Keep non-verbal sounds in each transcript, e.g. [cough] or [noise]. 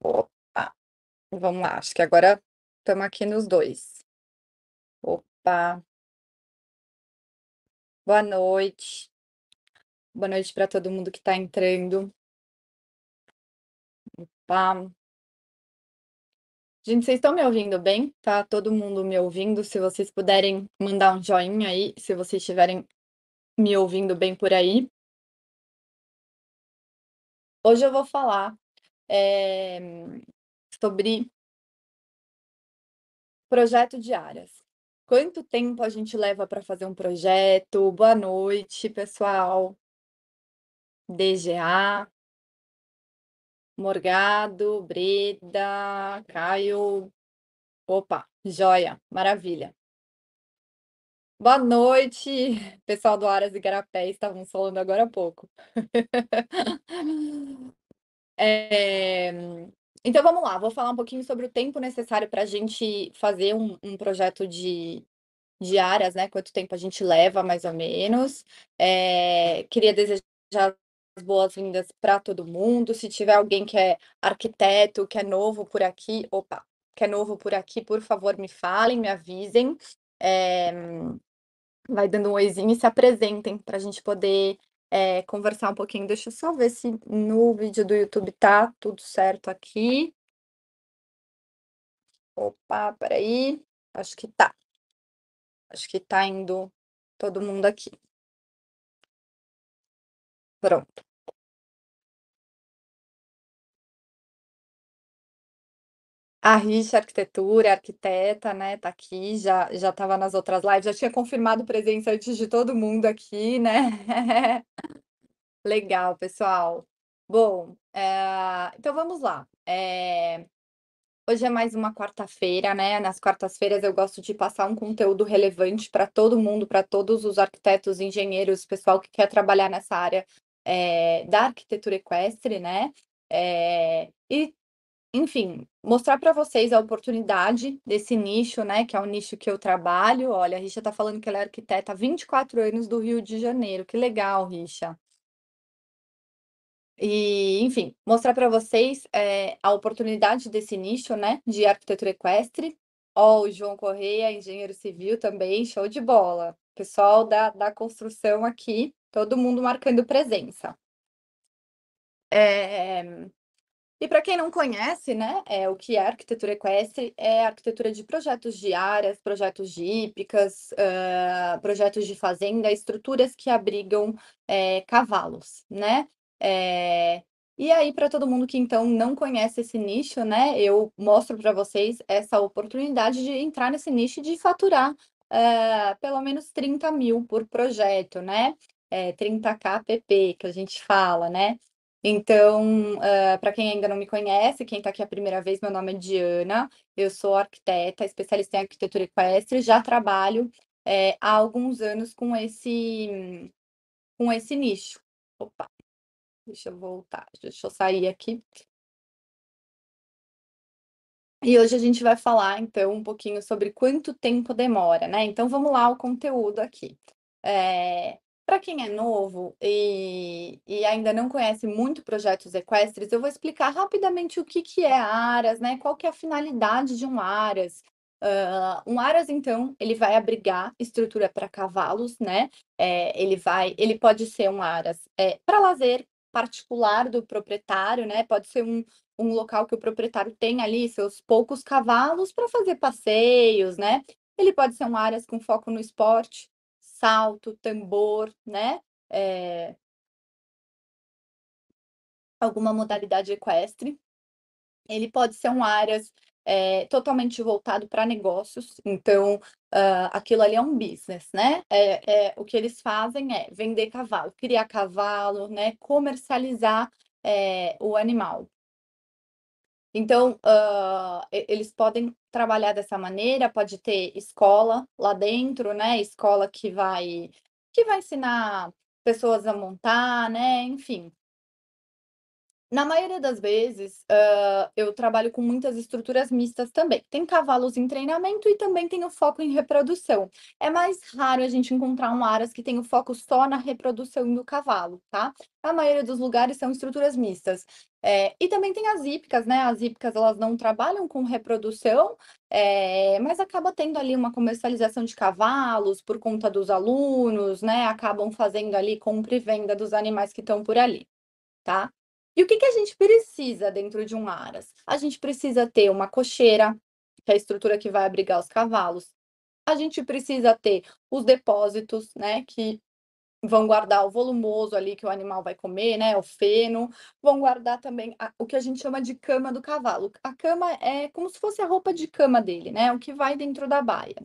Opa, vamos lá, acho que agora estamos aqui nos 2. Opa. Boa noite. Boa noite para todo mundo que está entrando. Opa. Gente, vocês estão me ouvindo bem? Tá todo mundo me ouvindo? Se vocês puderem mandar um joinha aí, se vocês estiverem me ouvindo bem por aí. Hoje eu vou falar, eh, sobre projeto de áreas. Quanto tempo a gente leva para fazer um projeto? Boa noite, pessoal. DGA. Morgado, Breda, Caio. Opa, joia, maravilha. Boa noite, [laughs] pessoal do Aras Igarapé, estávamos falando agora há pouco. [laughs] Eh, então vamos lá, vou falar um pouquinho sobre o tempo necessário pra gente fazer um um projeto de de áreas, né, quanto tempo a gente leva mais ou menos. Eh, queria desejar as boas-vindas para todo mundo, se tiver alguém que é arquiteto, que é novo por aqui opa, que é novo por aqui, por favor me falem, me avisem. Eh, vai dando um oizinho e se apresentem pra gente poder, eh, conversar um pouquinho. Deixa eu só ver se no vídeo do YouTube tá tudo certo aqui. Opa, espera aí, acho que tá. Acho que tá indo todo mundo aqui. Pronto. A Richa Arquitetura, arquiteta, né, tá aqui, já já estava nas outras lives, já tinha confirmado presença antes de todo mundo aqui, né. [laughs] Legal, pessoal. Bom, eh, então vamos lá. Eh, hoje é mais uma quarta-feira, né, nas quartas-feiras eu gosto de passar um conteúdo relevante para todo mundo, para todos os arquitetos, engenheiros, pessoal que quer trabalhar nessa área, eh, da arquitetura equestre, né. Eh, e, enfim, mostrar para vocês a oportunidade desse nicho, né, que é o nicho que eu trabalho. Olha, a Richa tá falando que ela é arquiteta há 24 anos do Rio de Janeiro, que legal, Richa. E, enfim, mostrar para vocês, eh, a oportunidade desse nicho, né, de arquitetura equestre. Ó, o João Correia, engenheiro civil também, show de bola. Pessoal da da construção aqui, todo mundo marcando presença. Eh, e para quem não conhece, né, eh, o que é arquitetura equestre, é arquitetura de projetos de áreas, projetos de hípicas, hã, projetos de fazenda, estruturas que abrigam, eh, cavalos, né. Eh, e aí para todo mundo que então não conhece esse nicho, né, eu mostro para vocês essa oportunidade de entrar nesse nicho e de faturar, hã, pelo menos 30.000 por projeto, né. Eh, 30K PP que a gente fala, né. Então, hã, para quem ainda não me conhece, quem tá aqui a primeira vez, meu nome é Diana, eu sou arquiteta, especialista em arquitetura equestre, já trabalho, eh, há alguns anos com esse com esse nicho. Opa, deixa eu voltar, deixa eu sair aqui. E hoje a gente vai falar então um pouquinho sobre quanto tempo demora, né, então vamos lá ao conteúdo aqui. Eh, para quem é novo e e ainda não conhece muito projetos equestres, eu vou explicar rapidamente o que que é aras, né, qual que é a finalidade de um aras. Hã, um aras então, ele vai abrigar estrutura para cavalos, né, eh, ele vai ele pode ser um aras, eh, para lazer particular do proprietário, né, pode ser um um local que o proprietário tem ali seus poucos cavalos para fazer passeios, né. Ele pode ser um aras com foco no esporte, salto, tambor, né, eh alguma modalidade equestre. Ele pode ser um aras, eh, totalmente voltado para negócios, então, hã, aquilo ali é um business, né. Eh eh, o que eles fazem é vender cavalo, criar cavalo, né, comercializar, eh, o animal. Então, e eles podem trabalhar dessa maneira, pode ter escola lá dentro, né, escola que vai que vai ensinar pessoas a montar, né, enfim. Na maioria das vezes, hã, eu trabalho com muitas estruturas mistas também. Tem cavalos em treinamento e também tem o foco em reprodução. É mais raro a gente encontrar um aras que tem o foco só na reprodução do cavalo, tá? A maioria dos lugares são estruturas mistas. Eh, e também tem as hípicas, né, as hípicas elas não trabalham com reprodução, eh, mas acaba tendo ali uma comercialização de cavalos por conta dos alunos, né, acabam fazendo ali compra e venda dos animais que estão por ali, tá? E o que que a gente precisa dentro de um aras? A gente precisa ter uma cocheira, que é a estrutura que vai abrigar os cavalos. A gente precisa ter os depósitos, né, que vão guardar o volumoso ali que o animal vai comer, né, o feno. Vão guardar também a o que a gente chama de cama do cavalo. A cama é como se fosse a roupa de cama dele, né, o que vai dentro da baia.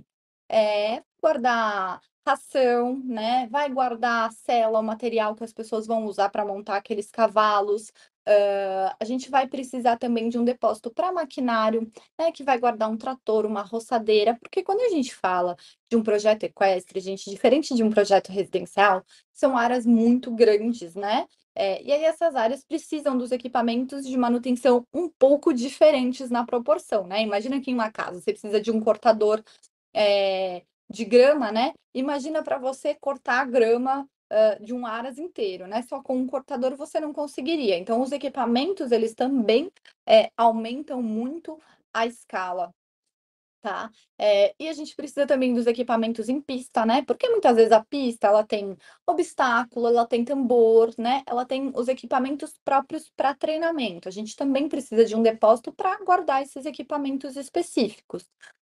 Eh, guardar ração, né, vai guardar a sela, o material que as pessoas vão usar para montar aqueles cavalos. Hã, a gente vai precisar também de um depósito para maquinário, né, que vai guardar um trator, uma roçadeira, porque quando a gente fala de um projeto equestre, gente, diferente de um projeto residencial, são áreas muito grandes, né. Eh, e aí essas áreas precisam dos equipamentos de manutenção um pouco diferentes na proporção, né. Imagina que em uma casa você precisa de um cortador, eh, de grama, né, imagina para você cortar a grama, hã, de um aras inteiro, né, só com um cortador você não conseguiria. Então os equipamentos eles também, eh, aumentam muito a escala, tá? Eh, e a gente precisa também dos equipamentos em pista, né, porque muitas vezes a pista ela tem obstáculo, ela tem tambor, né, ela tem os equipamentos próprios para treinamento. A gente também precisa de um depósito para guardar esses equipamentos específicos,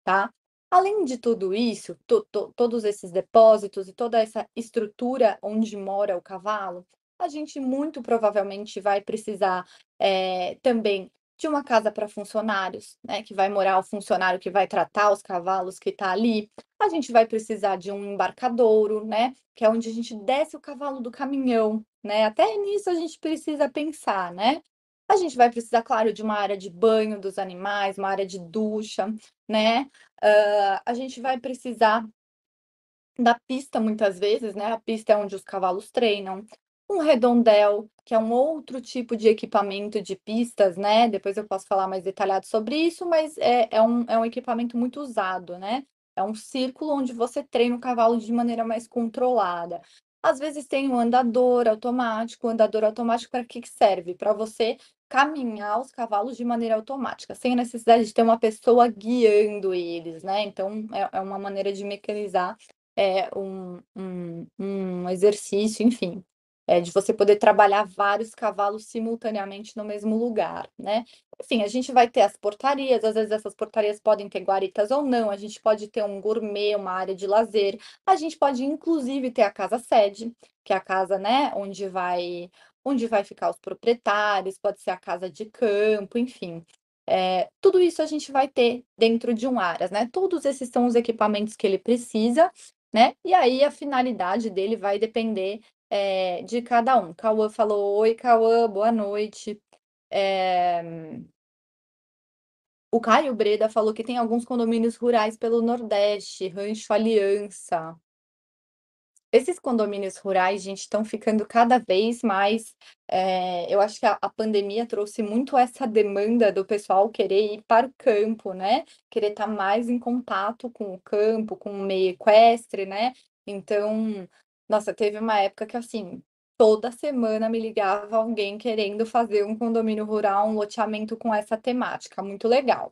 tá? Além de tudo isso, to to todos esses depósitos e toda essa estrutura onde mora o cavalo, a gente muito provavelmente vai precisar, eh, também de uma casa para funcionários, né, que vai morar o funcionário que vai tratar os cavalos que está ali. A gente vai precisar de um embarcadouro, né, que é onde a gente desce o cavalo do caminhão, né, até nisso a gente precisa pensar, né. A gente vai precisar, claro, de uma área de banho dos animais, uma área de ducha, né. Hã, a gente vai precisar da pista muitas vezes, né, a pista é onde os cavalos treinam. Um redondel, que é um outro tipo de equipamento de pistas, né, depois eu posso falar mais detalhado sobre isso, mas é é um é um equipamento muito usado, né. É um círculo onde você treina o cavalo de maneira mais controlada. Às vezes tem um andador automático, o andador automático para que serve? Para você caminhar os cavalos de maneira automática, sem a necessidade de ter uma pessoa guiando eles, né, então é é uma maneira de mecanizar, eh, um um um exercício, enfim, eh, de você poder trabalhar vários cavalos simultaneamente no mesmo lugar, né. Enfim, a gente vai ter as portarias, às vezes essas portarias podem ter guaritas ou não, a gente pode ter um gourmet, uma área de lazer, a gente pode inclusive ter a casa sede, que é a casa, né, onde vai onde vai ficar os proprietários, pode ser a casa de campo, enfim. Eh, tudo isso a gente vai ter dentro de um aras, né, todos esses são os equipamentos que ele precisa, né, e aí a finalidade dele vai depender, eh, de cada um. Cauã falou: "Oi Cauã, boa noite". Eh o Caio Breda falou que tem alguns condomínios rurais pelo nordeste, Rancho Aliança. Esses condomínios rurais, gente, estão ficando cada vez mais, eh, eu acho que a a pandemia trouxe muito essa demanda do pessoal querer ir para o campo, né, querer estar mais em contato com o campo, com o meio equestre, né. Então, nossa, teve uma época que, assim, toda semana me ligava alguém querendo fazer um condomínio rural, um loteamento com essa temática, muito legal.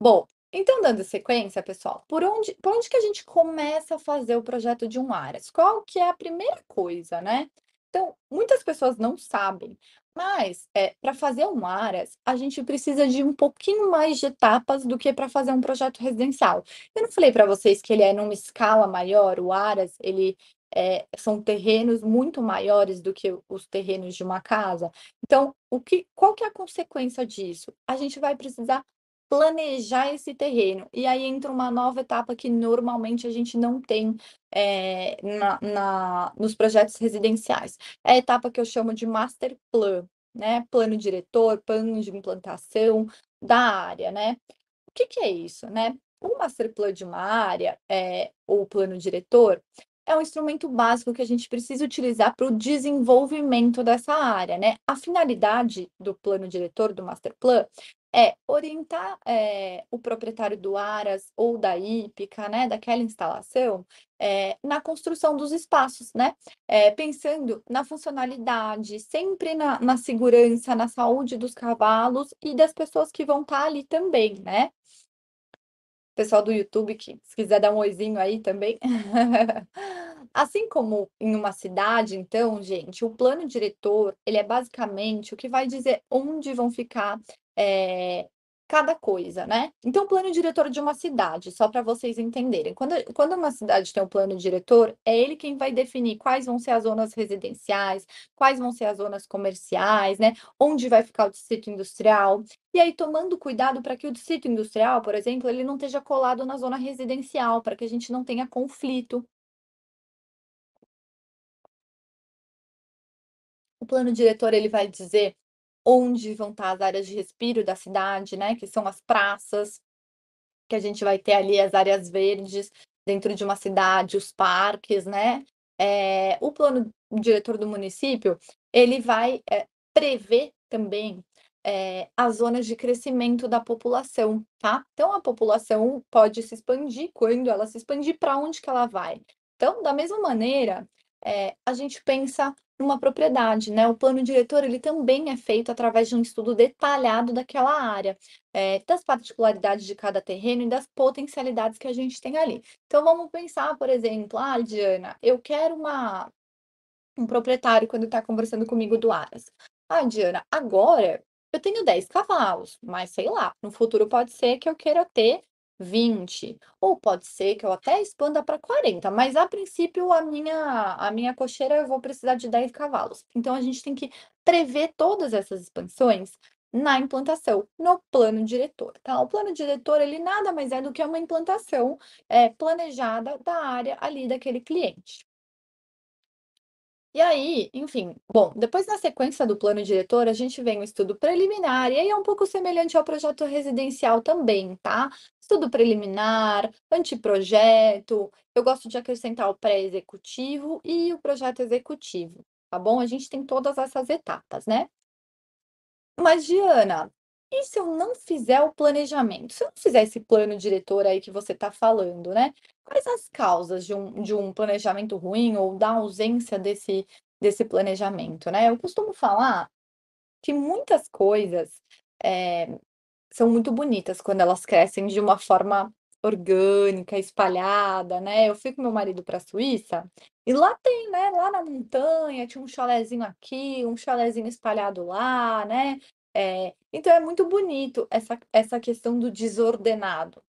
Bom, então dando sequência, pessoal, por onde por onde que a gente começa a fazer o projeto de um aras? Qual que é a primeira coisa, né? Então, muitas pessoas não sabem, mas, eh, pra fazer um aras, a gente precisa de um pouquinho mais de etapas do que pra fazer um projeto residencial. Eu não falei pra vocês que ele é numa escala maior, o aras, ele, eh, são terrenos muito maiores do que os terrenos de uma casa? Então, o que qual que é a consequência disso? A gente vai precisar planejar esse terreno, e aí entra uma nova etapa que normalmente a gente não tem, eh, na na nos projetos residenciais. É a etapa que eu chamo de master plan, né, plano diretor, plano de implantação da área, né. O que que é isso, né? O master plan de uma área, eh, ou plano diretor, é um instrumento básico que a gente precisa utilizar para o desenvolvimento dessa área, né. A finalidade do plano diretor, do master plan, é orientar, eh, o proprietário do aras ou da hípica, né, daquela instalação, eh, na construção dos espaços, né, eh, pensando na funcionalidade, sempre na na segurança, na saúde dos cavalos e das pessoas que vão estar ali também, né. Pessoal do YouTube que se quiser dar um oizinho aí também. [laughs] Assim como em uma cidade, então, gente, o plano diretor, ele é basicamente o que vai dizer onde vão ficar, eh, cada coisa, né. Então o plano diretor de uma cidade, só para vocês entenderem, quando quando uma cidade tem um plano diretor, é ele quem vai definir quais vão ser as zonas residenciais, quais vão ser as zonas comerciais, né, onde vai ficar o distrito industrial. E aí tomando cuidado para que o distrito industrial, por exemplo, ele não esteja colado na zona residencial, para que a gente não tenha conflito. O plano diretor ele vai dizer onde vão estar as áreas de respiro da cidade, né, que são as praças, que a gente vai ter ali as áreas verdes dentro de uma cidade, os parques, né. Eh, o plano diretor do município, ele vai, eh, prever também, eh, as zonas de crescimento da população, tá. Então a população pode se expandir, quando ela se expandir, pra onde que ela vai? Então, da mesma maneira, a gente pensa numa propriedade, né, o plano diretor ele também é feito através de um estudo detalhado daquela área, eh, das particularidades de cada terreno e das potencialidades que a gente tem ali. Então vamos pensar, por exemplo: "Ah, Diana, eu quero uma" um proprietário quando está conversando comigo do aras: "Ah, Diana, agora eu tenho 10 cavalos, mas sei lá, no futuro pode ser que eu queira ter 20, ou pode ser que eu até expanda para 40, mas a princípio a minha a minha cocheira eu vou precisar de 10 cavalos". Então a gente tem que prever todas essas expansões na implantação, no plano diretor, tá. O plano diretor ele nada mais é do que uma implantação, eh, planejada da área ali daquele cliente. E aí, enfim, bom, depois na sequência do plano diretor, a gente vem o estudo preliminar, e aí é um pouco semelhante ao projeto residencial também, tá? Estudo preliminar, anteprojeto, eu gosto de acrescentar o pré-executivo e o projeto executivo, tá bom? A gente tem todas essas etapas, né? Mas Diana, e se eu não fizer o planejamento? Se eu não fizer esse plano diretor aí que você tá falando, né, quais as causas de um de um planejamento ruim ou da ausência desse desse planejamento, né? Eu costumo falar que muitas coisas, eh, são muito bonitas quando elas crescem de uma forma orgânica, espalhada, né. Eu fui com meu marido pra Suíça, e lá tem, né, lá na montanha tinha um chalezinho aqui, um chalezinho espalhado lá, né. Eh, então é muito bonito essa essa questão do desordenado.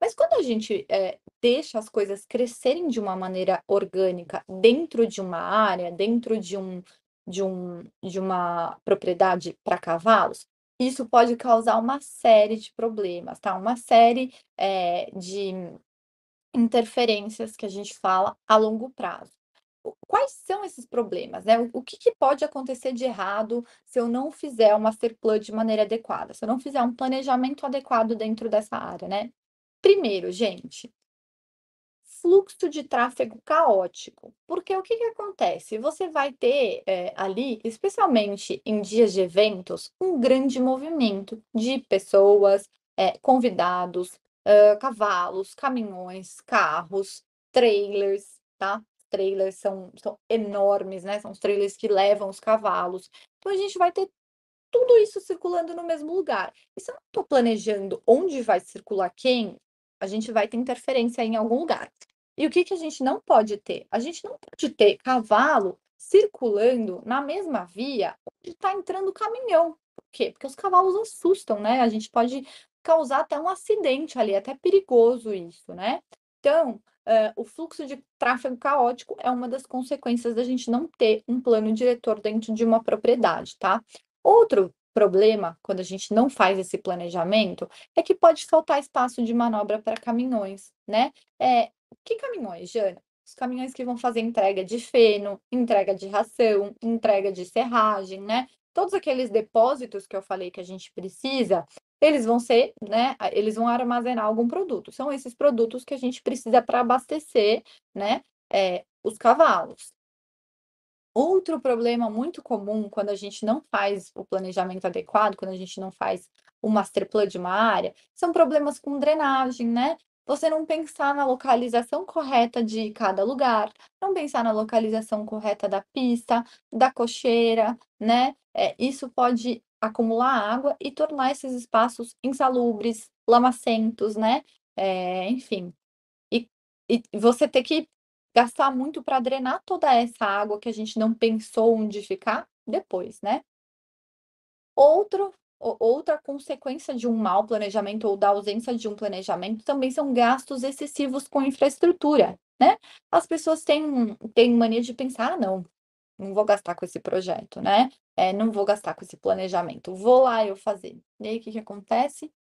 Mas quando a gente, eh, deixa as coisas crescerem de uma maneira orgânica dentro de uma área, dentro de um de um de uma propriedade pra cavalos, isso pode causar uma série de problemas, tá, uma série, eh, de interferências que a gente fala a longo prazo. Quais são esses problemas, né, o que que pode acontecer de errado se eu não fizer o master plan de maneira adequada, se eu não fizer um planejamento adequado dentro dessa área, né? Primeiro, gente fluxo de tráfego caótico, porque o que que acontece? Você vai ter, eh, ali, especialmente em dias de eventos, um grande movimento de pessoas, eh, convidados, hã, cavalos, caminhões, carros, trailers, tá? Trailers são são enormes, né, são os trailers que levam os cavalos. Então a gente vai ter tudo isso circulando no mesmo lugar. E se eu não tô planejando onde vai circular quem, a gente vai ter interferência em algum lugar. E o que que a gente não pode ter? A gente não pode ter cavalo circulando na mesma via onde tá entrando caminhão. Por quê? Porque os cavalos assustam, né, a gente pode causar até um acidente ali, é até perigoso isso, né. Então, hã, o fluxo de tráfego caótico é uma das consequências da gente não ter um plano diretor dentro de uma propriedade, tá. Outro problema, quando a gente não faz esse planejamento, é que pode faltar espaço de manobra pra caminhões, né. Eh, que caminhões, Jana? Os caminhões que vão fazer entrega de feno, entrega de ração, entrega de serragem, né. Todos aqueles depósitos que eu falei que a gente precisa, eles vão ser, né, eles vão armazenar algum produto, são esses produtos que a gente precisa pra abastecer, né, eh, os cavalos. Outro problema muito comum quando a gente não faz o planejamento adequado, quando a gente não faz o master plan de uma área, são problemas com drenagem, né? Você não pensar na localização correta de cada lugar, não pensar na localização correta da pista, da cocheira, né? É, isso pode acumular água e tornar esses espaços insalubres, lamacentos, né? É, enfim. E, e você ter que gastar muito para drenar toda essa água que a gente não pensou onde ficar depois, né? Outro outra consequência de um mau planejamento ou da ausência de um planejamento também são gastos excessivos com infraestrutura, né? As pessoas têm têm mania de pensar: "Ah, não, não vou gastar com esse projeto, né, eh, não vou gastar com esse planejamento, vou lá eu fazer". E aí o que que acontece?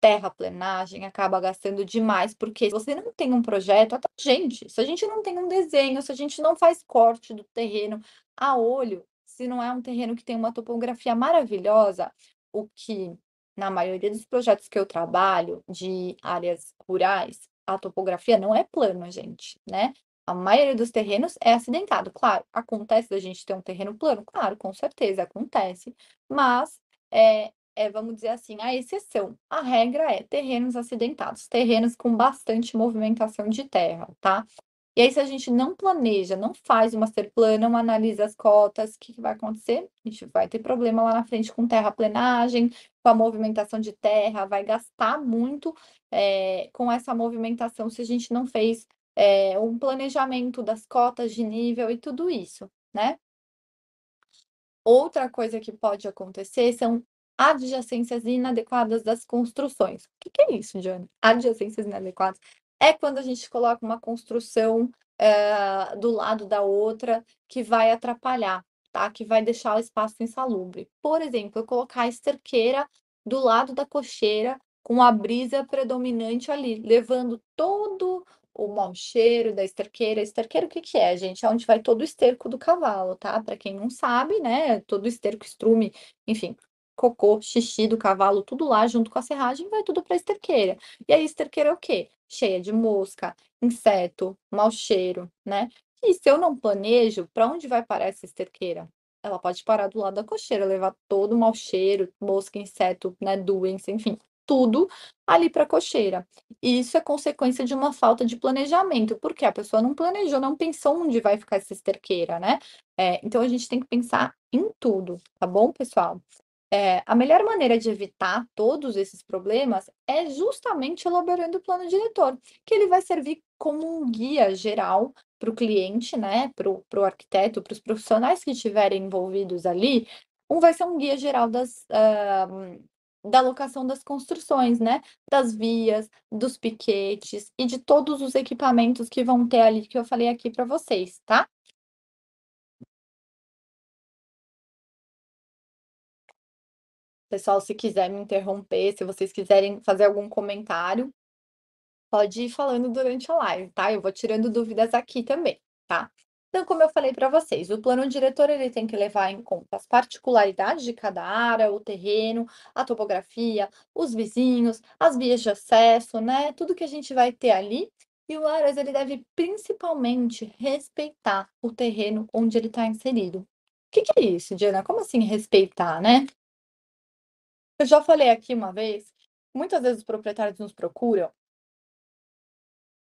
Terraplenagem, acaba gastando demais, porque se você não tem um projeto até gente, se a gente não tem um desenho, se a gente não faz corte do terreno a olho, se não é um terreno que tem uma topografia maravilhosa, o que na maioria dos projetos que eu trabalho de áreas rurais, a topografia não é plana, gente, né. A maioria dos terrenos é acidentado. Claro, acontece da gente ter um terreno plano? Claro, com certeza, acontece, mas, eh eh, vamos dizer assim, a exceção. A regra é terrenos acidentados, terrenos com bastante movimentação de terra, tá. E aí se a gente não planeja, não faz o master plan, não analisa as cotas, que que vai acontecer? A gente vai ter problema lá na frente com terraplenagem, com a movimentação de terra, vai gastar muito, eh, com essa movimentação se a gente não fez, eh, um planejamento das cotas de nível e tudo isso, né. Outra coisa que pode acontecer são adjacências inadequadas das construções. O que que é isso, Diana? Adjacências inadequadas? É quando a gente coloca uma construção, eh, do lado da outra, que vai atrapalhar, tá, que vai deixar o espaço insalubre. Por exemplo, eu colocar a esterqueira do lado da cocheira, com a brisa predominante ali, levando todo o mau cheiro da esterqueira. Esterqueira o que que é, gente? É onde vai todo o esterco do cavalo, tá, pra quem não sabe, né, todo o esterco, estrume, enfim, cocô, xixi do cavalo, tudo lá junto com a serragem, vai tudo pra esterqueira. E aí esterqueira é o quê? Cheia de mosca, inseto, mau cheiro, né. E se eu não planejo, pra onde vai parar essa esterqueira? Ela pode parar do lado da cocheira, levar todo o mau cheiro, mosca, inseto, né, doença, enfim, tudo ali pra cocheira. E isso é consequência de uma falta de planejamento, porque a pessoa não planejou, não pensou onde vai ficar essa esterqueira, né. Eh, então a gente tem que pensar em tudo, tá bom, pessoal? Eh, a melhor maneira de evitar todos esses problemas é justamente elaborando o plano diretor, que ele vai servir como um guia geral para o cliente, né, para o para arquiteto, para os profissionais que estiverem envolvidos ali, um vai ser um guia geral das, hã, da locação das construções, né, das vias, dos piquetes e de todos os equipamentos que vão ter ali, que eu falei aqui para vocês, tá? Pessoal, se quiser me interromper, se vocês quiserem fazer algum comentário pode ir falando durante a live, tá? Eu vou tirando dúvidas aqui também, tá? Então, como eu falei para vocês, o plano diretor ele tem que levar em conta as particularidades de cada área, o terreno, a topografia, os vizinhos, as vias de acesso, né, tudo que a gente vai ter ali, e o ARAS ele deve principalmente respeitar o terreno onde ele está inserido. O que que é isso, Diana? Como assim respeitar, né? Eu já falei aqui uma vez, muitas vezes os proprietários nos procuram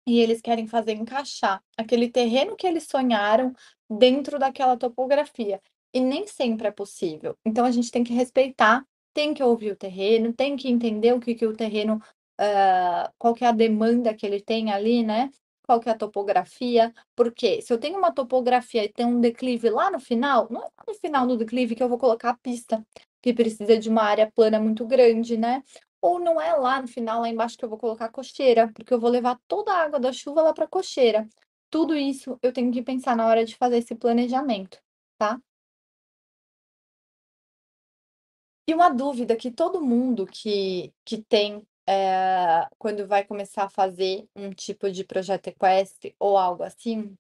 e eles querem fazer encaixar aquele terreno que eles sonharam dentro daquela topografia, e nem sempre é possível. Então a gente tem que respeitar, tem que ouvir o terreno, tem que entender o que que o terreno, hã, qual que é a demanda que ele tem ali, né, qual que é a topografia, porque se eu tenho uma topografia e tem um declive lá no final, não é no final do declive que eu vou colocar a pista, que precisa de uma área plana muito grande, né. Ou não é lá no final, lá embaixo que eu vou colocar a cocheira, porque eu vou levar toda a água da chuva lá pra cocheira. Tudo isso eu tenho que pensar na hora de fazer esse planejamento, tá? E uma dúvida que todo mundo que que tem, eh, quando vai começar a fazer um tipo de projeto equestre ou algo assim,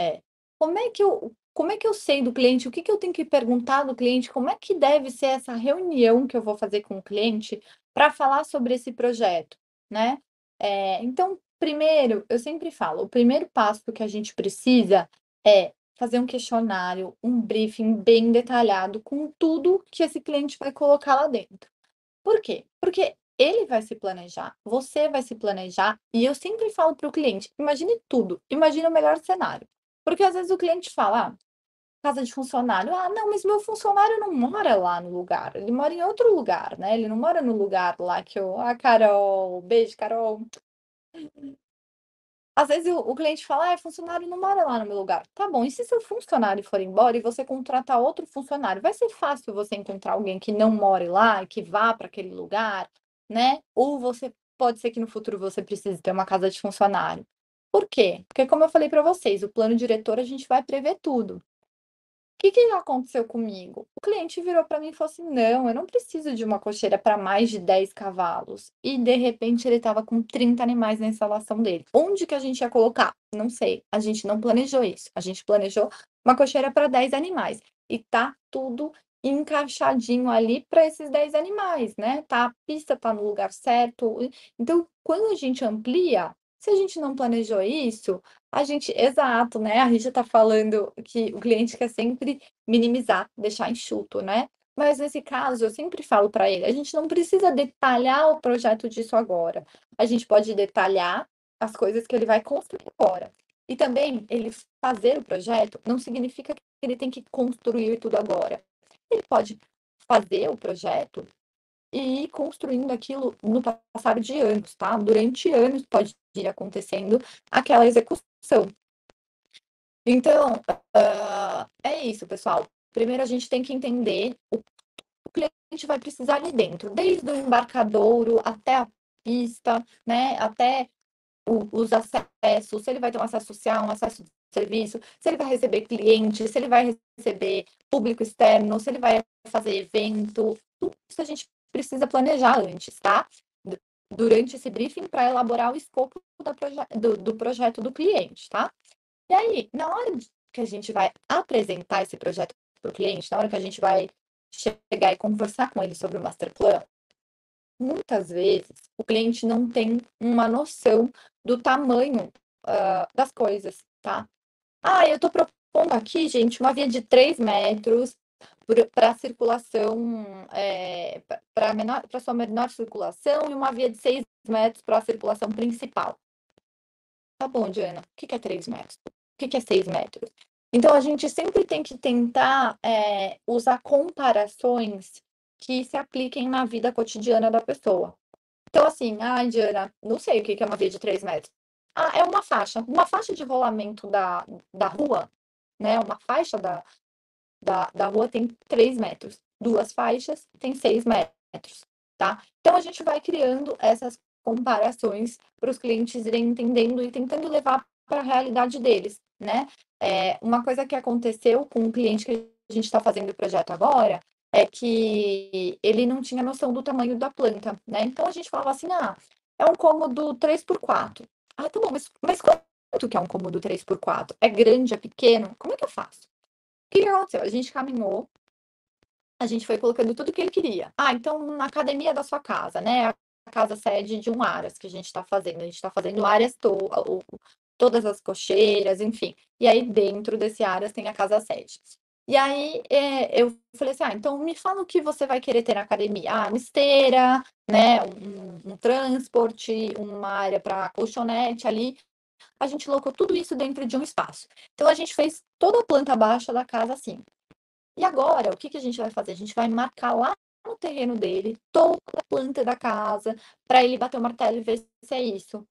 é: como é que eu como é que eu sei do cliente, o que que eu tenho que perguntar do cliente, como é que deve ser essa reunião que eu vou fazer com o cliente para falar sobre esse projeto, né? Eh, então, primeiro, eu sempre falo, o primeiro passo que a gente precisa é fazer um questionário, um briefing bem detalhado com tudo que esse cliente vai colocar lá dentro. Por quê? Porque ele vai se planejar, você vai se planejar, e eu sempre falo para o cliente: imagine tudo, imagine o melhor cenário. Porque às vezes o cliente fala, ah, casa de funcionário, ah, não, mas meu funcionário não mora lá no lugar, ele mora em outro lugar, né? Ele não mora no lugar lá que eu. Ah, Carol, beijo, Carol. Às vezes o, cliente fala, ah, funcionário não mora lá no meu lugar. Tá bom, e se seu funcionário for embora e você contratar outro funcionário, vai ser fácil você encontrar alguém que não more lá, que vá para aquele lugar, né? Ou você pode ser que no futuro você precise ter uma casa de funcionário. Por quê? Porque, como eu falei para vocês, o plano diretor a gente vai prever tudo que, que aconteceu comigo? O cliente virou para mim e falou assim: não, eu não preciso de uma cocheira para mais de 10 cavalos. E de repente ele estava com 30 animais na instalação dele. Onde que a gente ia colocar? Não sei. A gente não planejou isso. A gente planejou uma cocheira para 10 animais. E tá tudo encaixadinho ali para esses 10 animais, né? Tá, a pista tá no lugar certo. Então, quando a gente amplia, se a gente não planejou isso, a gente, exato, né? A gente está falando que o cliente quer sempre minimizar, deixar enxuto, né? Mas nesse caso, eu sempre falo para ele, a gente não precisa detalhar o projeto disso agora. A gente pode detalhar as coisas que ele vai construir agora. E também ele fazer o projeto não significa que ele tem que construir tudo agora. Ele pode fazer o projeto e ir construindo aquilo no passar de anos, tá? Durante anos pode ir acontecendo aquela execução. Então, uh, é isso, pessoal. Primeiro a gente tem que entender o, cliente vai precisar ali dentro, desde o embarcadouro até a pista, né? Até o, os acessos, se ele vai ter um acesso social, um acesso de serviço, se ele vai receber cliente, se ele vai receber público externo, se ele vai fazer evento, tudo isso a gente precisa planejar antes, tá? Durante esse briefing para elaborar o escopo proje do, do projeto do cliente, tá? E aí, na hora que a gente vai apresentar esse projeto para o cliente, na hora que a gente vai chegar e conversar com ele sobre o master plan, muitas vezes o cliente não tem uma noção do tamanho uh, das coisas, tá? Ah, eu estou propondo aqui, gente, uma via de 3 metros para circulação, é, para sua menor circulação e uma via de 6 metros para a circulação principal. Tá bom, Diana, o que é 3 metros? O que é 6 metros? Então, a gente sempre tem que tentar é, usar comparações que se apliquem na vida cotidiana da pessoa. Então, assim, ah, Diana, não sei o que é uma via de 3 metros. Ah, é uma faixa. Uma faixa de rolamento da, da rua, né? Uma faixa da, da, da rua tem 3 metros. Duas faixas tem 6 metros, tá? Então, a gente vai criando essas comparações para os clientes irem entendendo e tentando levar para a realidade deles, né? É, uma coisa que aconteceu com um cliente que a gente está fazendo o projeto agora é que ele não tinha noção do tamanho da planta, né? Então a gente falava assim, ah, é um cômodo 3x4. Ah, tá bom, mas, mas quanto que é um cômodo 3x4? É grande, é pequeno? Como é que eu faço? Que aconteceu? A gente caminhou, a gente foi colocando tudo que ele queria. Ah, então na academia da sua casa, né? A casa sede de um Aras que a gente está fazendo. A gente está fazendo áreas to todas as cocheiras, enfim. E aí dentro desse Aras tem a casa sede. E aí é, eu falei assim: ah, então me fala o que você vai querer ter na academia. Ah, uma esteira, né? Um, um transporte, uma área para colchonete ali a gente colocou tudo isso dentro de um espaço. Então a gente fez toda a planta baixa da casa assim. E agora, o que, que a gente vai fazer? A gente vai marcar lá no terreno dele toda a planta da casa para ele bater o martelo e ver se é isso.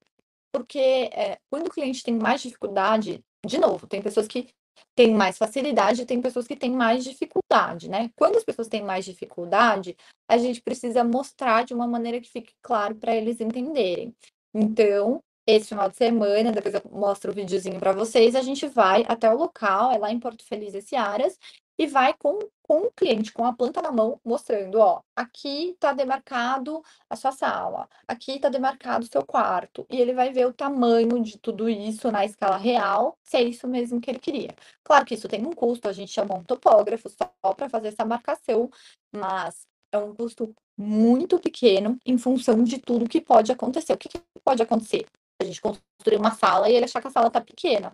Porque é, quando o cliente tem mais dificuldade, de novo, tem pessoas que têm mais facilidade, tem pessoas que têm mais dificuldade, né? Quando as pessoas têm mais dificuldade, a gente precisa mostrar de uma maneira que fique claro para eles entenderem. Então, esse final de semana, depois eu mostro o videozinho para vocês, a gente vai até o local, é lá em Porto Feliz esse Aras, e vai com, com o cliente, com a planta na mão, mostrando, ó, aqui está demarcado a sua sala, aqui está demarcado o seu quarto, e ele vai ver o tamanho de tudo isso na escala real, se é isso mesmo que ele queria. Claro que isso tem um custo, a gente chamou um topógrafo só para fazer essa marcação, mas é um custo muito pequeno em função de tudo que pode acontecer. O que, que pode acontecer? A gente construir uma sala e ele achar que a sala tá pequena.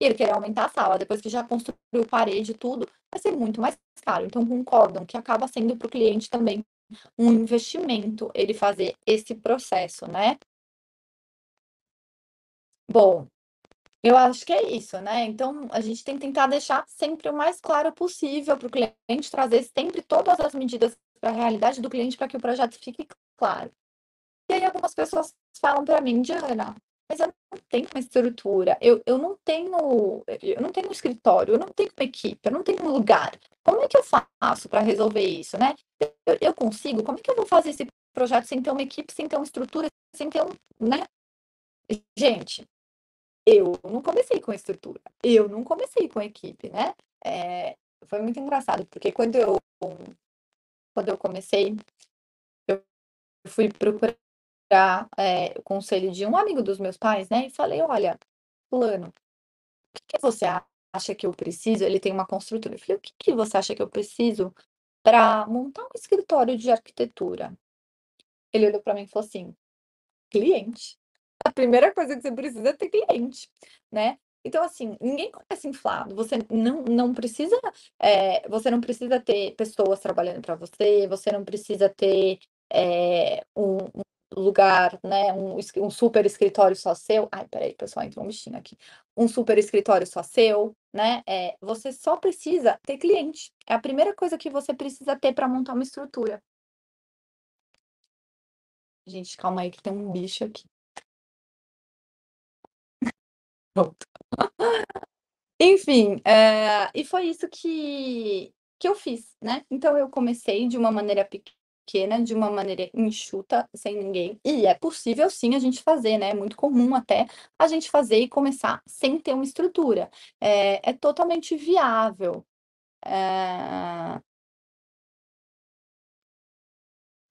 E ele querer aumentar a sala, depois que já construiu parede e tudo, vai ser muito mais caro. Então, concordam que acaba sendo para o cliente também um investimento ele fazer esse processo, né? Bom, eu acho que é isso, né? Então, a gente tem que tentar deixar sempre o mais claro possível para o cliente, trazer sempre todas as medidas para a realidade do cliente para que o projeto fique claro. E aí algumas pessoas falam para mim, Diana, mas eu não tenho uma estrutura, eu, eu não tenho, eu não tenho um escritório, eu não tenho uma equipe, eu não tenho um lugar. Como é que eu faço para resolver isso, né? Eu, eu, consigo? Como é que eu vou fazer esse projeto sem ter uma equipe, sem ter uma estrutura, sem ter um, né? Gente, eu não comecei com estrutura, eu não comecei com equipe, né? É, foi muito engraçado, porque quando eu quando eu comecei, eu fui procurar é, o conselho de um amigo dos meus pais, né? E falei, olha, fulano, o que, que você acha que eu preciso? Ele tem uma construtora. Eu falei, o que, que você acha que eu preciso para montar um escritório de arquitetura? Ele olhou para mim e falou assim, cliente. A primeira coisa que você precisa é ter cliente, né? Então, assim, ninguém começa inflado. Você não, não precisa, é, você não precisa ter pessoas trabalhando para você, você não precisa ter é, um, lugar, né? Um, um, super escritório só seu. Ai, peraí, pessoal, entrou um bichinho aqui. Um super escritório só seu, né? É, você só precisa ter cliente. É a primeira coisa que você precisa ter para montar uma estrutura. Gente, calma aí que tem um bicho aqui. [laughs] Pronto. Enfim, eh, e foi isso que que eu fiz, né. Então eu comecei de uma maneira pequena, de uma maneira enxuta, sem ninguém, e é possível sim a gente fazer, né, é muito comum até a gente fazer e começar sem ter uma estrutura. É é totalmente viável. Eh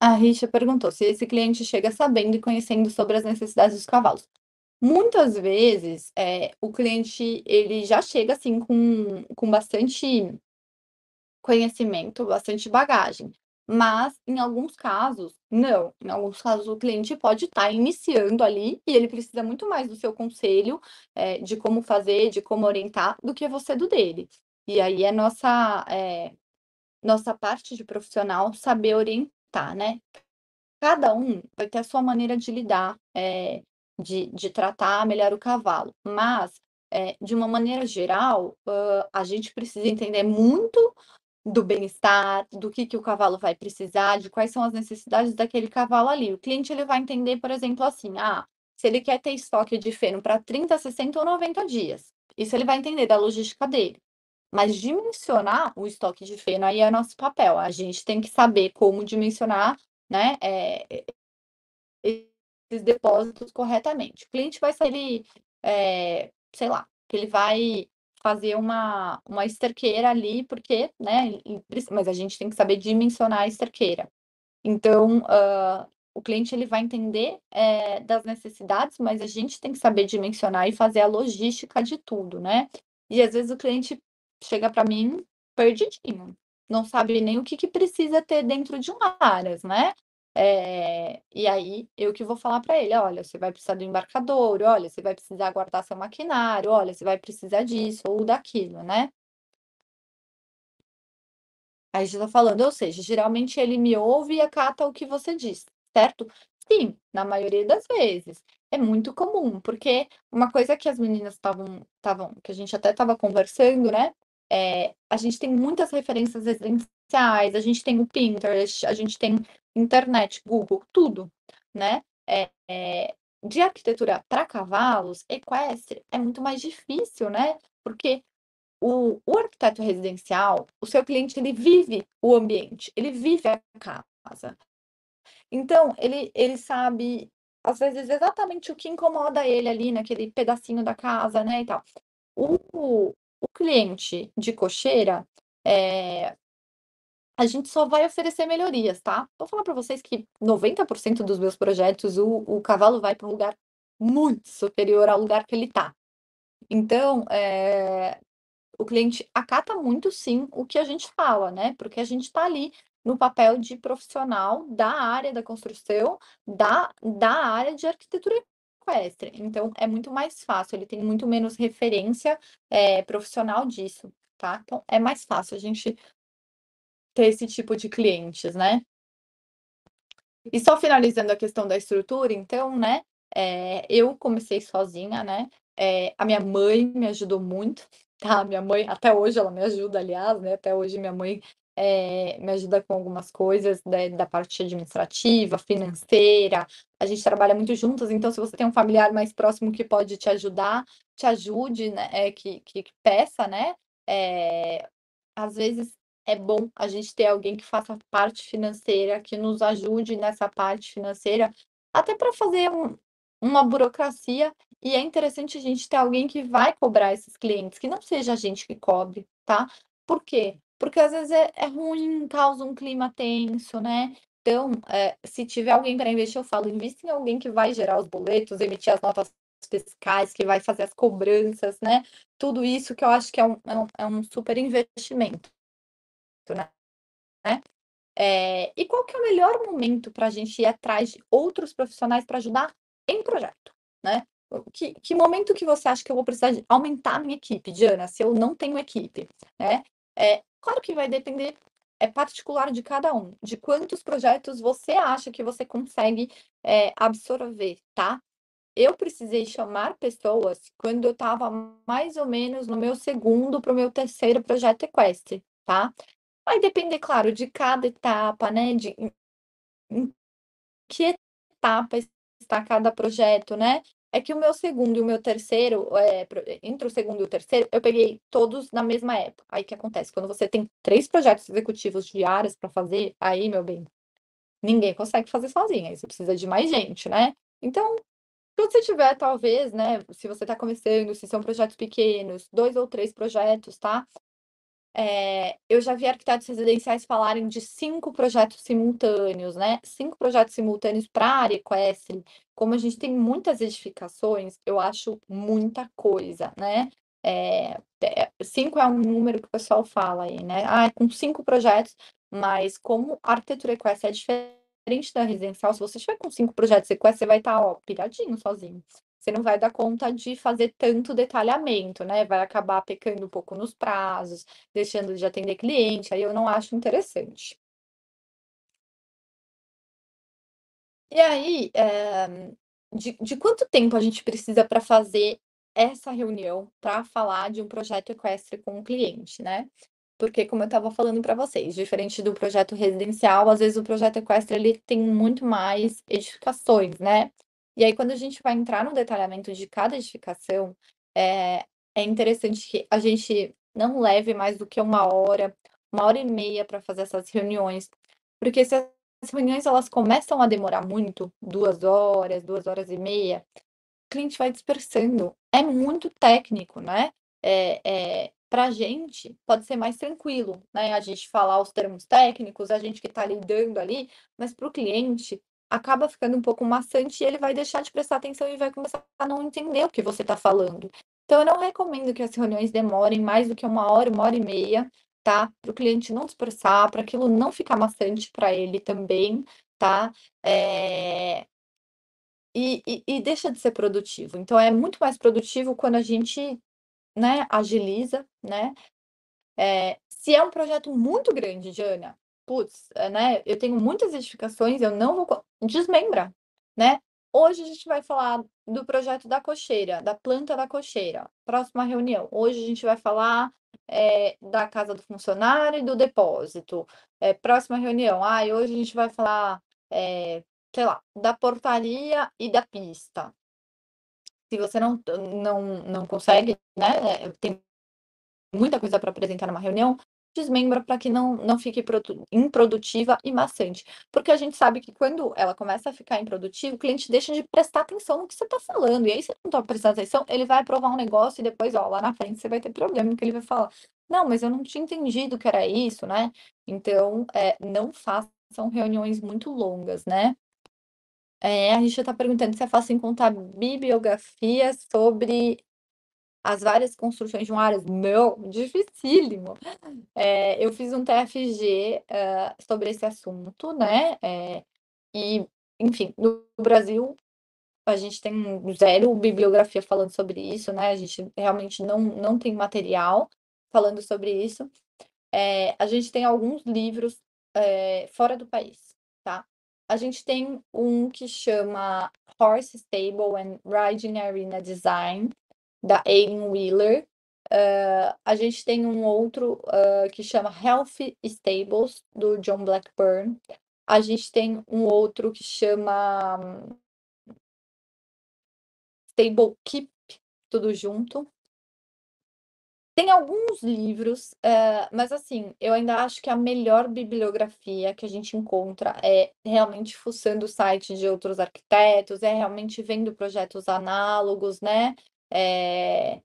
A Richa perguntou se esse cliente chega sabendo e conhecendo sobre as necessidades dos cavalos. Muitas vezes, eh, o cliente ele já chega, assim, com com bastante conhecimento, bastante bagagem, mas em alguns casos, não. Em alguns casos o cliente pode estar iniciando ali e ele precisa muito mais do seu conselho, eh, de como fazer, de como orientar, do que você do dele. E aí é nossa, eh, nossa parte de profissional saber orientar, né. Cada um vai ter a sua maneira de lidar, eh de de tratar melhor o cavalo. Mas, de uma maneira geral, hã, a gente precisa entender muito do bem-estar, do que que o cavalo vai precisar, de quais são as necessidades daquele cavalo ali. O cliente ele vai entender, por exemplo, assim: ah, se ele quer ter estoque de feno para 30, 60 ou 90 dias. Isso ele vai entender da logística dele. Mas dimensionar o estoque de feno aí é nosso papel. A gente tem que saber como dimensionar, né, eh esses depósitos corretamente. O cliente vai sair, eh, sei lá, que ele vai fazer uma uma esterqueira ali, porque, né, mas a gente tem que saber dimensionar a esterqueira. Então, hã, o cliente ele vai entender, eh, das necessidades, mas a gente tem que saber dimensionar e fazer a logística de tudo, né. E às vezes o cliente chega para mim perdidinho, não sabe nem o que que precisa ter dentro de um aras, né. Eh, e aí, eu que vou falar para ele: "Olha, você vai precisar do embarcador, olha, você vai precisar guardar seu maquinário, olha, você vai precisar disso ou daquilo", né. Aí já tá falando, ou seja, geralmente ele me ouve e acata o que você diz, certo? Sim, na maioria das vezes. É muito comum, porque uma coisa que as meninas estavam que a gente até estava conversando, né, eh, a gente tem muitas referências residenciais, a gente tem o Pinterest, a gente tem internet, Google, tudo, né. Eh eh, de arquitetura para cavalos, equestre, é muito mais difícil, né, porque o o arquiteto residencial, o seu cliente ele vive o ambiente, ele vive a casa. Então ele ele sabe, às vezes, exatamente o que incomoda ele ali naquele pedacinho da casa, né, e tal. O o cliente de cocheira, eh a gente só vai oferecer melhorias, tá. Vou falar para vocês que 90% dos meus projetos, o o cavalo vai para um lugar muito superior ao lugar que ele tá. Então, eh, o cliente acata muito sim o que a gente fala, né, porque a gente tá ali no papel de profissional da área da construção, da da área de arquitetura equestre, então é muito mais fácil, ele tem muito menos referência, eh, profissional disso, tá. Então é mais fácil a gente ter esse tipo de clientes, né. E só finalizando a questão da estrutura então, né, eh, eu comecei sozinha, né, eh, a minha mãe me ajudou muito, tá, minha mãe até hoje ela me ajuda aliás, né, até hoje minha mãe, eh, me ajuda com algumas coisas, né, da parte administrativa, financeira, a gente trabalha muito juntas, então se você tem um familiar mais próximo que pode te ajudar, te ajude, né, eh, que que peça, né, às vezes é bom a gente ter alguém que faça parte financeira, que nos ajude nessa parte financeira, até pra fazer um uma burocracia, e é interessante a gente ter alguém que vai cobrar esses clientes, que não seja a gente que cobre, tá. Por quê? Porque às vezes é é ruim, causa um clima tenso, né. Então, eh, se tiver alguém pra investir, eu falo: "Invista em alguém que vai gerar os boletos, emitir as notas fiscais, que vai fazer as cobranças", né, tudo isso que eu acho que é um é um é um super investimento, né. Eh, e qual que é o melhor momento pra gente ir atrás de outros profissionais pra ajudar em projeto, né. Que que momento que você acha que eu vou precisar aumentar a minha equipe, Diana, se eu não tenho equipe, né. Eh, claro que vai depender, é particular de cada um, de quantos projetos você acha que você consegue, eh, absorver, tá. Eu precisei chamar pessoas quando eu estava mais ou menos no meu 2º para o meu 3º projeto equestre, tá. Vai depender, claro, de cada etapa, né, de em que etapa está cada projeto, né. É que o meu 2º e o meu 3º, eh, pro entre o 2º e o 3º, eu peguei todos na mesma época, aí que acontece, quando você tem 3 projetos executivos de áreas pra fazer, aí meu bem, ninguém consegue fazer sozinho, aí você precisa de mais gente, né. Então, quando você tiver talvez, né, se você tá começando, se são projetos pequenos, 2 ou 3 projetos, tá, eh, eu já vi arquitetos residenciais falarem de 5 projetos simultâneos, né, 5 projetos simultâneos pra área equestre, como a gente tem muitas edificações, eu acho muita coisa, né. Eh eh, 5 é um número que o pessoal fala aí, né, "Ah, com 5 projetos", mas como a arquitetura equestre é diferente da residencial, se você estiver com 5 projetos equestre, você vai estar, ó, piradinho sozinho. Você não vai dar conta de fazer tanto detalhamento, né, vai acabar pecando um pouco nos prazos, deixando de atender cliente, aí eu não acho interessante. E aí, eh, de de quanto tempo a gente precisa pra fazer essa reunião, pra falar de um projeto equestre com o cliente, né. Porque como eu estava falando pra vocês, diferente do projeto residencial, às vezes o projeto equestre ele tem muito mais edificações, né. E aí quando a gente vai entrar no detalhamento de cada edificação, eh, é interessante que a gente não leve mais do que 1 hora, 1 hora e meia pra fazer essas reuniões, porque se as reuniões elas começam a demorar muito, 2 horas, 2 horas e meia, o cliente vai dispersando, é muito técnico, né. Eh eh, pra gente pode ser mais tranquilo, né, a gente falar os termos técnicos, a gente que tá lidando ali, mas para o cliente acaba ficando um pouco maçante e ele vai deixar de prestar atenção e vai começar a não entender o que você tá falando. Então eu não recomendo que as reuniões demorem mais do que 1 hora, 1 hora e meia, tá, para o cliente não dispersar, pra aquilo não ficar maçante pra ele também, tá. Eh e e e deixa de ser produtivo, então é muito mais produtivo quando a gente, né, agiliza, né. Eh, se é um projeto muito grande, Diana, puts, eh, né, eu tenho muitas edificações, eu não vou desmembra, né. Hoje a gente vai falar do projeto da cocheira, da planta da cocheira, próxima reunião, hoje a gente vai falar, eh, da casa do funcionário e do depósito, eh, próxima reunião, ai, hoje a gente vai falar, eh, sei lá, da portaria e da pista. Se você não não não consegue, né, tem muita coisa pra apresentar numa reunião, desmembra pra que não não fique produ improdutiva e maçante, porque a gente sabe que quando ela começa a ficar improdutiva, o cliente deixa de prestar atenção no que você tá falando, e aí você não tá prestando atenção, ele vai aprovar um negócio e depois, ó, lá na frente você vai ter problema, porque ele vai falar: "Não, mas eu não tinha entendido que era isso", né. Então, eh, não façam reuniões muito longas, né. Eh, a Richa tá perguntando se é fácil encontrar bibliografia sobre as várias construções de uma áreas. Não, dificílimo. Eh, eu fiz um TFG, hã, sobre esse assunto, né, eh, e, enfim, no Brasil a gente tem 0 bibliografia falando sobre isso, né, a gente realmente não não tem material falando sobre isso. Eh, a gente tem alguns livros, eh, fora do país, tá. A gente tem um que chama Horse Stable and Riding Arena Design, da Aileen Wheeler. Hã, a gente tem um outro, hã, que chama Healthy Stables, do John Blackburn. A gente tem um outro que chama Stable Keep, tudo junto. Tem alguns livros, eh, mas assim, eu ainda acho que a melhor bibliografia que a gente encontra é realmente fuçando o site de outros arquitetos, é realmente vendo projetos análogos, né, eh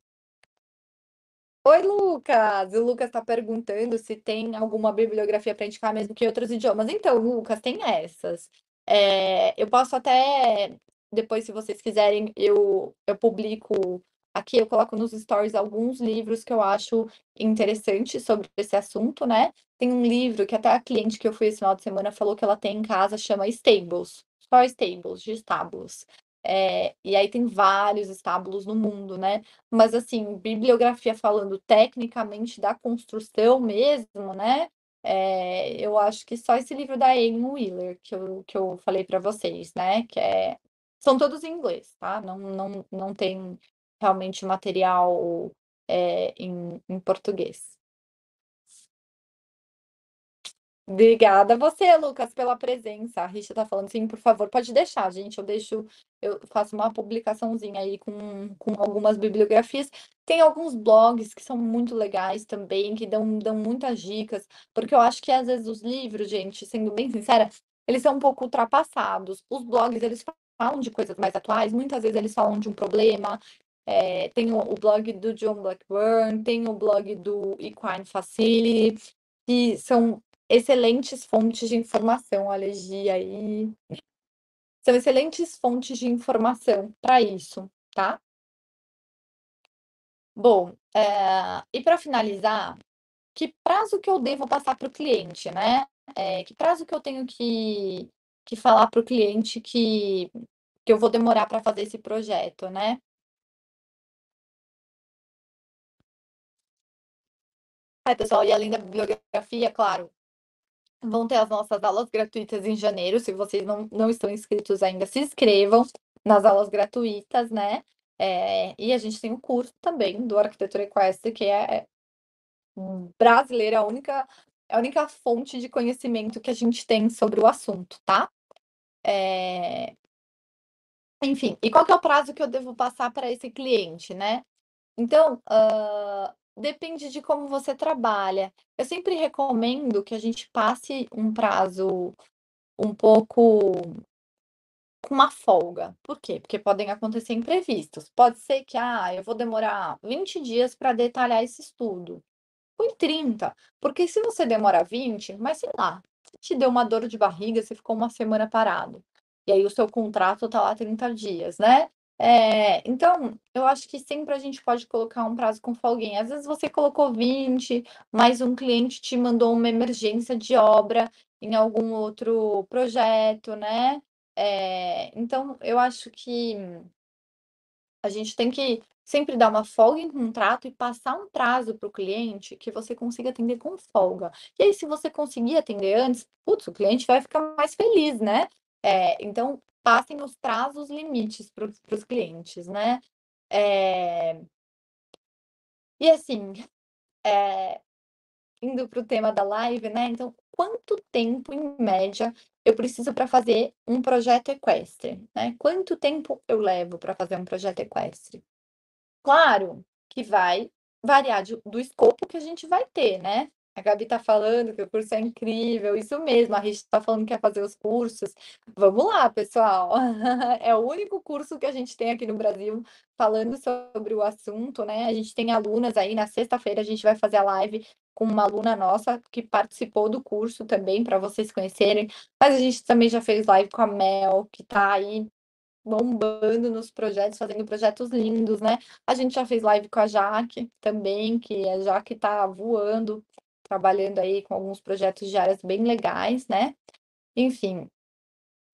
Oi, Lucas! O Lucas tá perguntando se tem alguma bibliografia para indicar mesmo que outros idiomas. Então, Lucas, tem essas. Eh, eu posso até depois, se vocês quiserem, eu eu publico aqui, eu coloco nos stories alguns livros que eu acho interessantes sobre esse assunto, né. Tem um livro que até a cliente que eu fui esse final de semana falou que ela tem em casa, chama Stables, só Stables, de estábulos. Eh, e aí tem vários estábulos no mundo, né. Mas assim, bibliografia falando tecnicamente da construção mesmo, né, eh, eu acho que só esse livro da Aileen Wheeler que eu que eu falei para vocês, né, que é são todos em inglês, tá, não não não tem realmente material, eh, em em português. Obrigada a você, Lucas, pela presença. A Richa tá falando: "Sim, por favor, pode deixar, gente, eu deixo eu faço uma publicaçãozinha aí com com algumas bibliografias". Tem alguns blogs que são muito legais também, que dão dão muitas dicas, porque eu acho que às vezes os livros, gente, sendo bem sincera, eles são um pouco ultrapassados. Os blogs, eles falam de coisas mais atuais, muitas vezes eles falam de um problema, eh, tem o o blog do John Blackburn, tem o blog do Equine Facility, que são excelentes fontes de informação. Gi aí. São excelentes fontes de informação para isso, tá. Bom, eh, e para finalizar, que prazo que eu devo passar para o cliente, né, eh, que prazo que eu tenho que que falar para o cliente que que eu vou demorar para fazer esse projeto, né. Ai, pessoal, e além da bibliografia, claro, vão ter as nossas aulas gratuitas em janeiro, se vocês não não estão inscritos ainda, se inscrevam nas aulas gratuitas, né, eh, e a gente tem o curso também do Arquitetura Equestre, que é brasileira, a única a única fonte de conhecimento que a gente tem sobre o assunto, tá. Eh enfim, e qual que é o prazo que eu devo passar para esse cliente, né. Então, hã, depende de como você trabalha. Eu sempre recomendo que a gente passe um prazo um pouco com uma folga. Por quê? Porque podem acontecer imprevistos. Pode ser que, ah, eu vou demorar 20 dias para detalhar esse estudo. Põe 30, porque se você demora 20, mas sei lá, te deu uma dor de barriga, você ficou uma semana parado, e aí o seu contrato tá lá 30 dias, né. Eh, então, eu acho que sempre a gente pode colocar um prazo com folguinha. Às vezes você colocou 20, mas um cliente te mandou uma emergência de obra em algum outro projeto, né. Eh, então eu acho que a gente tem que sempre dar uma folga em contrato e passar um prazo para o cliente que você consiga atender com folga. E aí se você conseguir atender antes, putz, o cliente vai ficar mais feliz, né. Eh, então passem os prazos limites para os os clientes, né. Eh e assim, eh, indo para o tema da live, né, então quanto tempo, em média, eu preciso para fazer um projeto equestre, né. Quanto tempo eu levo para fazer um projeto equestre? Claro que vai variar de do escopo que a gente vai ter, né. A Gabi tá falando que o curso é incrível, isso mesmo, a Richa tá falando que quer fazer os cursos. Vamos lá, pessoal, [laughs] é o único curso que a gente tem aqui no Brasil falando sobre o assunto, né. A gente tem alunas aí na sexta-feira a gente vai fazer a live com uma aluna nossa que participou do curso também, para vocês conhecerem, mas a gente também já fez live com a Mel, que tá aí bombando nos projetos, fazendo projetos lindos, né. A gente já fez live com a Jaque também, que a Jaque tá voando, trabalhando aí com alguns projetos de áreas bem legais, né. Enfim.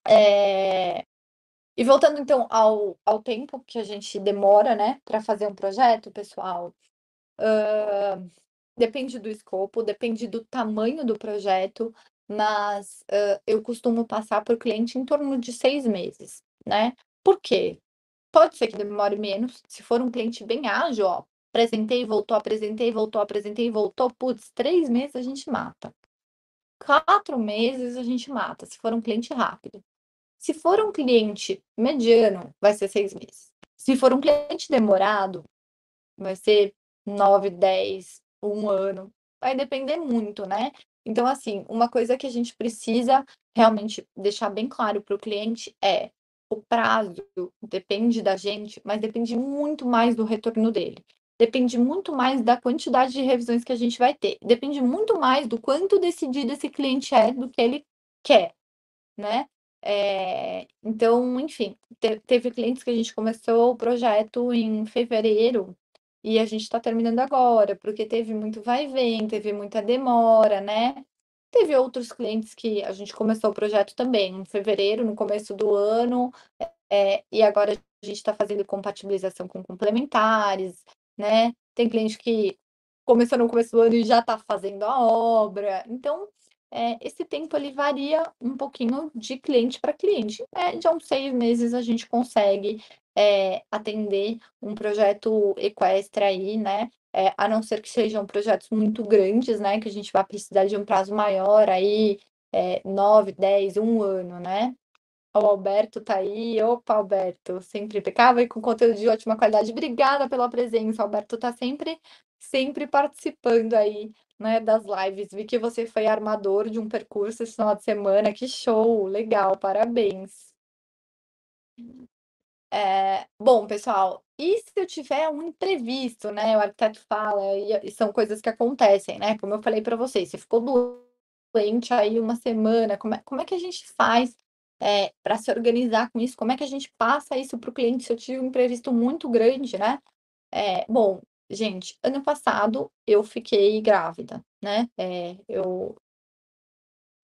Eh E voltando então ao ao tempo que a gente demora, né, pra fazer um projeto, pessoal, hã, depende do escopo, depende do tamanho do projeto, mas, hã, eu costumo passar para o cliente em torno de 6 meses, né. Por quê? Pode ser que demore menos, se for um cliente bem ágil, ó, apresentei, voltou, apresentei, voltou, apresentei, voltou, putz, 3 meses a gente mata. 4 meses a gente mata, se for um cliente rápido. Se for um cliente mediano, vai ser 6 meses. Se for um cliente demorado, vai ser 9, 10, 1 ano, vai depender muito, né. Então, assim, uma coisa que a gente precisa realmente deixar bem claro para o cliente é: o prazo depende da gente, mas depende muito mais do retorno dele. Depende muito mais da quantidade de revisões que a gente vai ter. Depende muito mais do quanto decidido esse cliente é do que ele quer, né. Eh, então, enfim, te teve clientes que a gente começou o projeto em fevereiro, e a gente tá terminando agora, porque teve muito vai e vem, teve muita demora, né. Teve outros clientes que a gente começou o projeto também em fevereiro, no começo do ano, eh, e agora a gente tá fazendo compatibilização com complementares, né. Tem cliente que começou no começo do ano e já tá fazendo a obra. Então, eh, esse tempo ele varia um pouquinho de cliente pra cliente. Em média, uns 6 meses a gente consegue, eh, atender um projeto equestre aí, né, eh, a não ser que sejam projetos muito grandes, né, que a gente vai precisar de um prazo maior aí, eh, 9, 10, 1 ano, né. O Alberto tá aí. Opa, Alberto, sempre impecável e com conteúdo de ótima qualidade. Obrigada pela presença, o Alberto tá sempre sempre participando aí, né, das lives. Vi que você foi armador de um percurso esse final de semana, que show, legal, parabéns. Eh, bom, pessoal, e se eu tiver um imprevisto, né, o arquiteto fala e e são coisas que acontecem, né, como eu falei pra vocês, você ficou doente aí 1 semana, como é como é que a gente faz, eh, pra se organizar com isso? Como é que a gente passa isso para o cliente se eu tive um imprevisto muito grande, né? Eh, bom, gente, ano passado eu fiquei grávida, né, eh, eu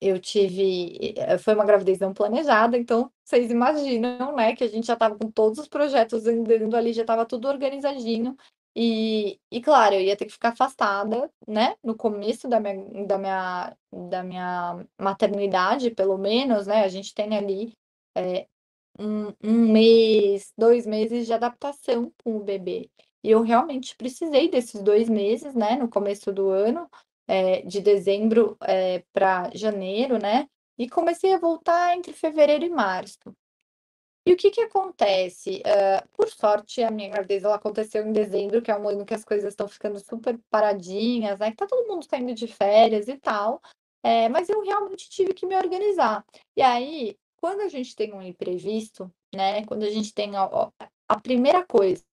eu tive eh, foi uma gravidez não planejada, então vocês imaginam, né, que a gente já estava com todos os projetos andando ali, já estava tudo organizadinho, e e claro, eu ia ter que ficar afastada, né, no começo da minha da minha da minha maternidade, pelo menos, né, a gente tem ali, eh, 1 1 mês, 2 meses de adaptação com o bebê. E eu realmente precisei desses 2 meses, né, no começo do ano, eh, de dezembro, eh, pra janeiro, né, e comecei a voltar entre fevereiro e março. E o que que acontece? Hã, por sorte, a minha gravidez ela aconteceu em dezembro, que é um ano que as coisas estão ficando super paradinhas, né, que tá todo mundo saindo de férias e tal, eh, mas eu realmente tive que me organizar. E aí, quando a gente tem um imprevisto, né, quando a gente tem a primeira coisa: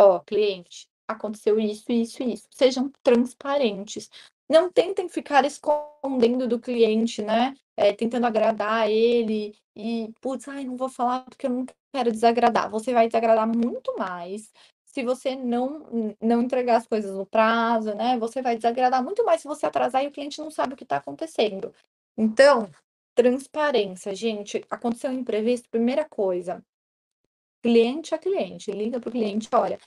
"Ó, cliente, aconteceu isso, isso isso", sejam transparentes. Não tentem ficar escondendo do cliente, né, eh, tentando agradar ele e: "Putz, ai, não vou falar porque eu não quero desagradar". Você vai desagradar muito mais se você não não entregar as coisas no prazo, né, você vai desagradar muito mais se você atrasar e o cliente não sabe o que tá acontecendo. Então, transparência, gente, aconteceu um imprevisto, primeira coisa, cliente a cliente, liga para o cliente: "Olha,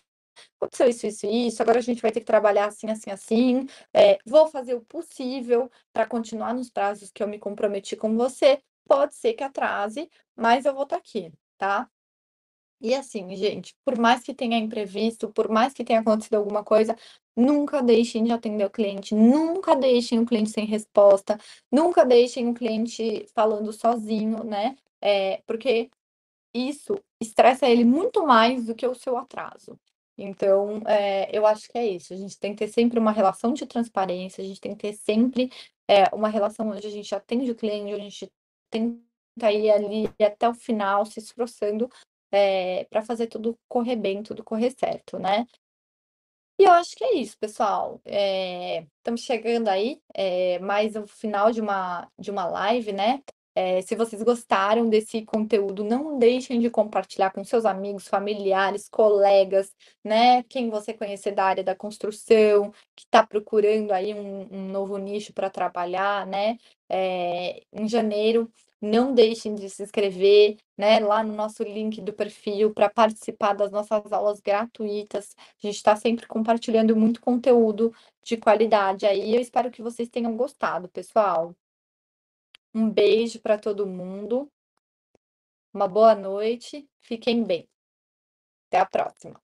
aconteceu isso, isso isso, agora a gente vai ter que trabalhar assim, assim, assim, eh, vou fazer o possível pra continuar nos prazos que eu me comprometi com você, pode ser que atrase, mas eu vou estar aqui, tá?". E assim, gente, por mais que tenha imprevisto, por mais que tenha acontecido alguma coisa, nunca deixem de atender o cliente, nunca deixem o cliente sem resposta, nunca deixem o cliente falando sozinho, né, eh, porque isso estressa ele muito mais do que o seu atraso. Então, eh, eu acho que é isso, a gente tem que ter sempre uma relação de transparência, a gente tem que ter sempre, eh, uma relação onde a gente atende o cliente, onde a gente tenta ir ali até o final se esforçando, eh, pra fazer tudo correr bem, tudo correr certo, né. E eu acho que é isso, pessoal, estamos chegando aí, mais o final de uma de uma live, né, é, se vocês gostaram desse conteúdo, não deixem de compartilhar com seus amigos, familiares, colegas, né? Quem você conhecer da área da construção, que está procurando aí um, um novo nicho para trabalhar, né? É, em janeiro, não deixem de se inscrever, né? Lá no nosso link do perfil para participar das nossas aulas gratuitas. A gente está sempre compartilhando muito conteúdo de qualidade aí. Eu espero que vocês tenham gostado, pessoal. Um beijo para todo mundo. Uma boa noite. Fiquem bem. Até a próxima.